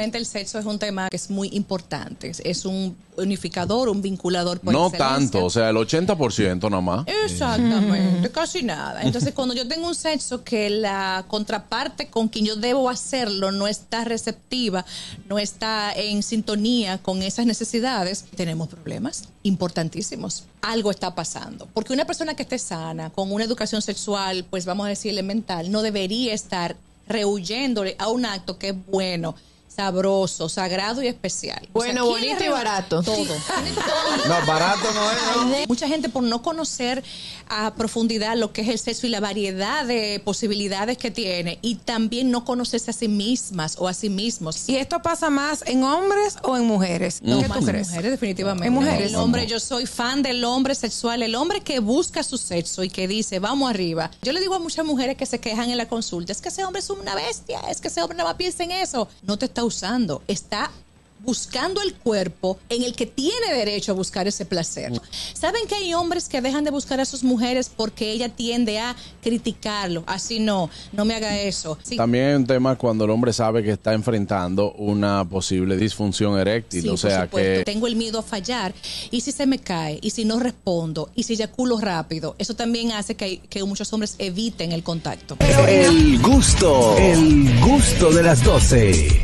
El sexo es un tema que es muy importante. Es un unificador, un vinculador por No excelencia. tanto, o sea, el 80% nomás. Exactamente, casi nada. Entonces, cuando yo tengo un sexo que la contraparte con quien yo debo hacerlo no está receptiva, no está en sintonía con esas necesidades, tenemos problemas importantísimos. Algo está pasando. Porque una persona que esté sana, con una educación sexual, pues vamos a decir elemental, no debería estar rehuyéndole a un acto que es bueno, sabroso, sagrado y especial. O sea, Bueno, ¿quién bonito y barato. Todo. No, barato no es, ¿no? Mucha gente por no conocer a profundidad lo que es el sexo y la variedad de posibilidades que tiene y también no conocerse a sí mismas o a sí mismos. ¿Y esto pasa más en hombres o en mujeres? No, ¿Qué más tú en crees? mujeres, definitivamente. En mujeres. El hombre, yo soy fan del hombre sexual, el hombre que busca su sexo y que dice, vamos arriba. Yo le digo a muchas mujeres que se quejan en la consulta, es que ese hombre es una bestia, es que ese hombre no va a piensa en eso. No te está usando, está buscando el cuerpo en el que tiene derecho a buscar ese placer. ¿Saben que hay hombres que dejan de buscar a sus mujeres porque ella tiende a criticarlo? Así no, no me haga eso. Sí, También hay un tema cuando el hombre sabe que está enfrentando una posible disfunción eréctil. Sí, o sea que Tengo el miedo a fallar. Y si se me cae, y si no respondo, y si eyaculo rápido, eso también hace que, que muchos hombres eviten el contacto. El gusto, el gusto de las 12.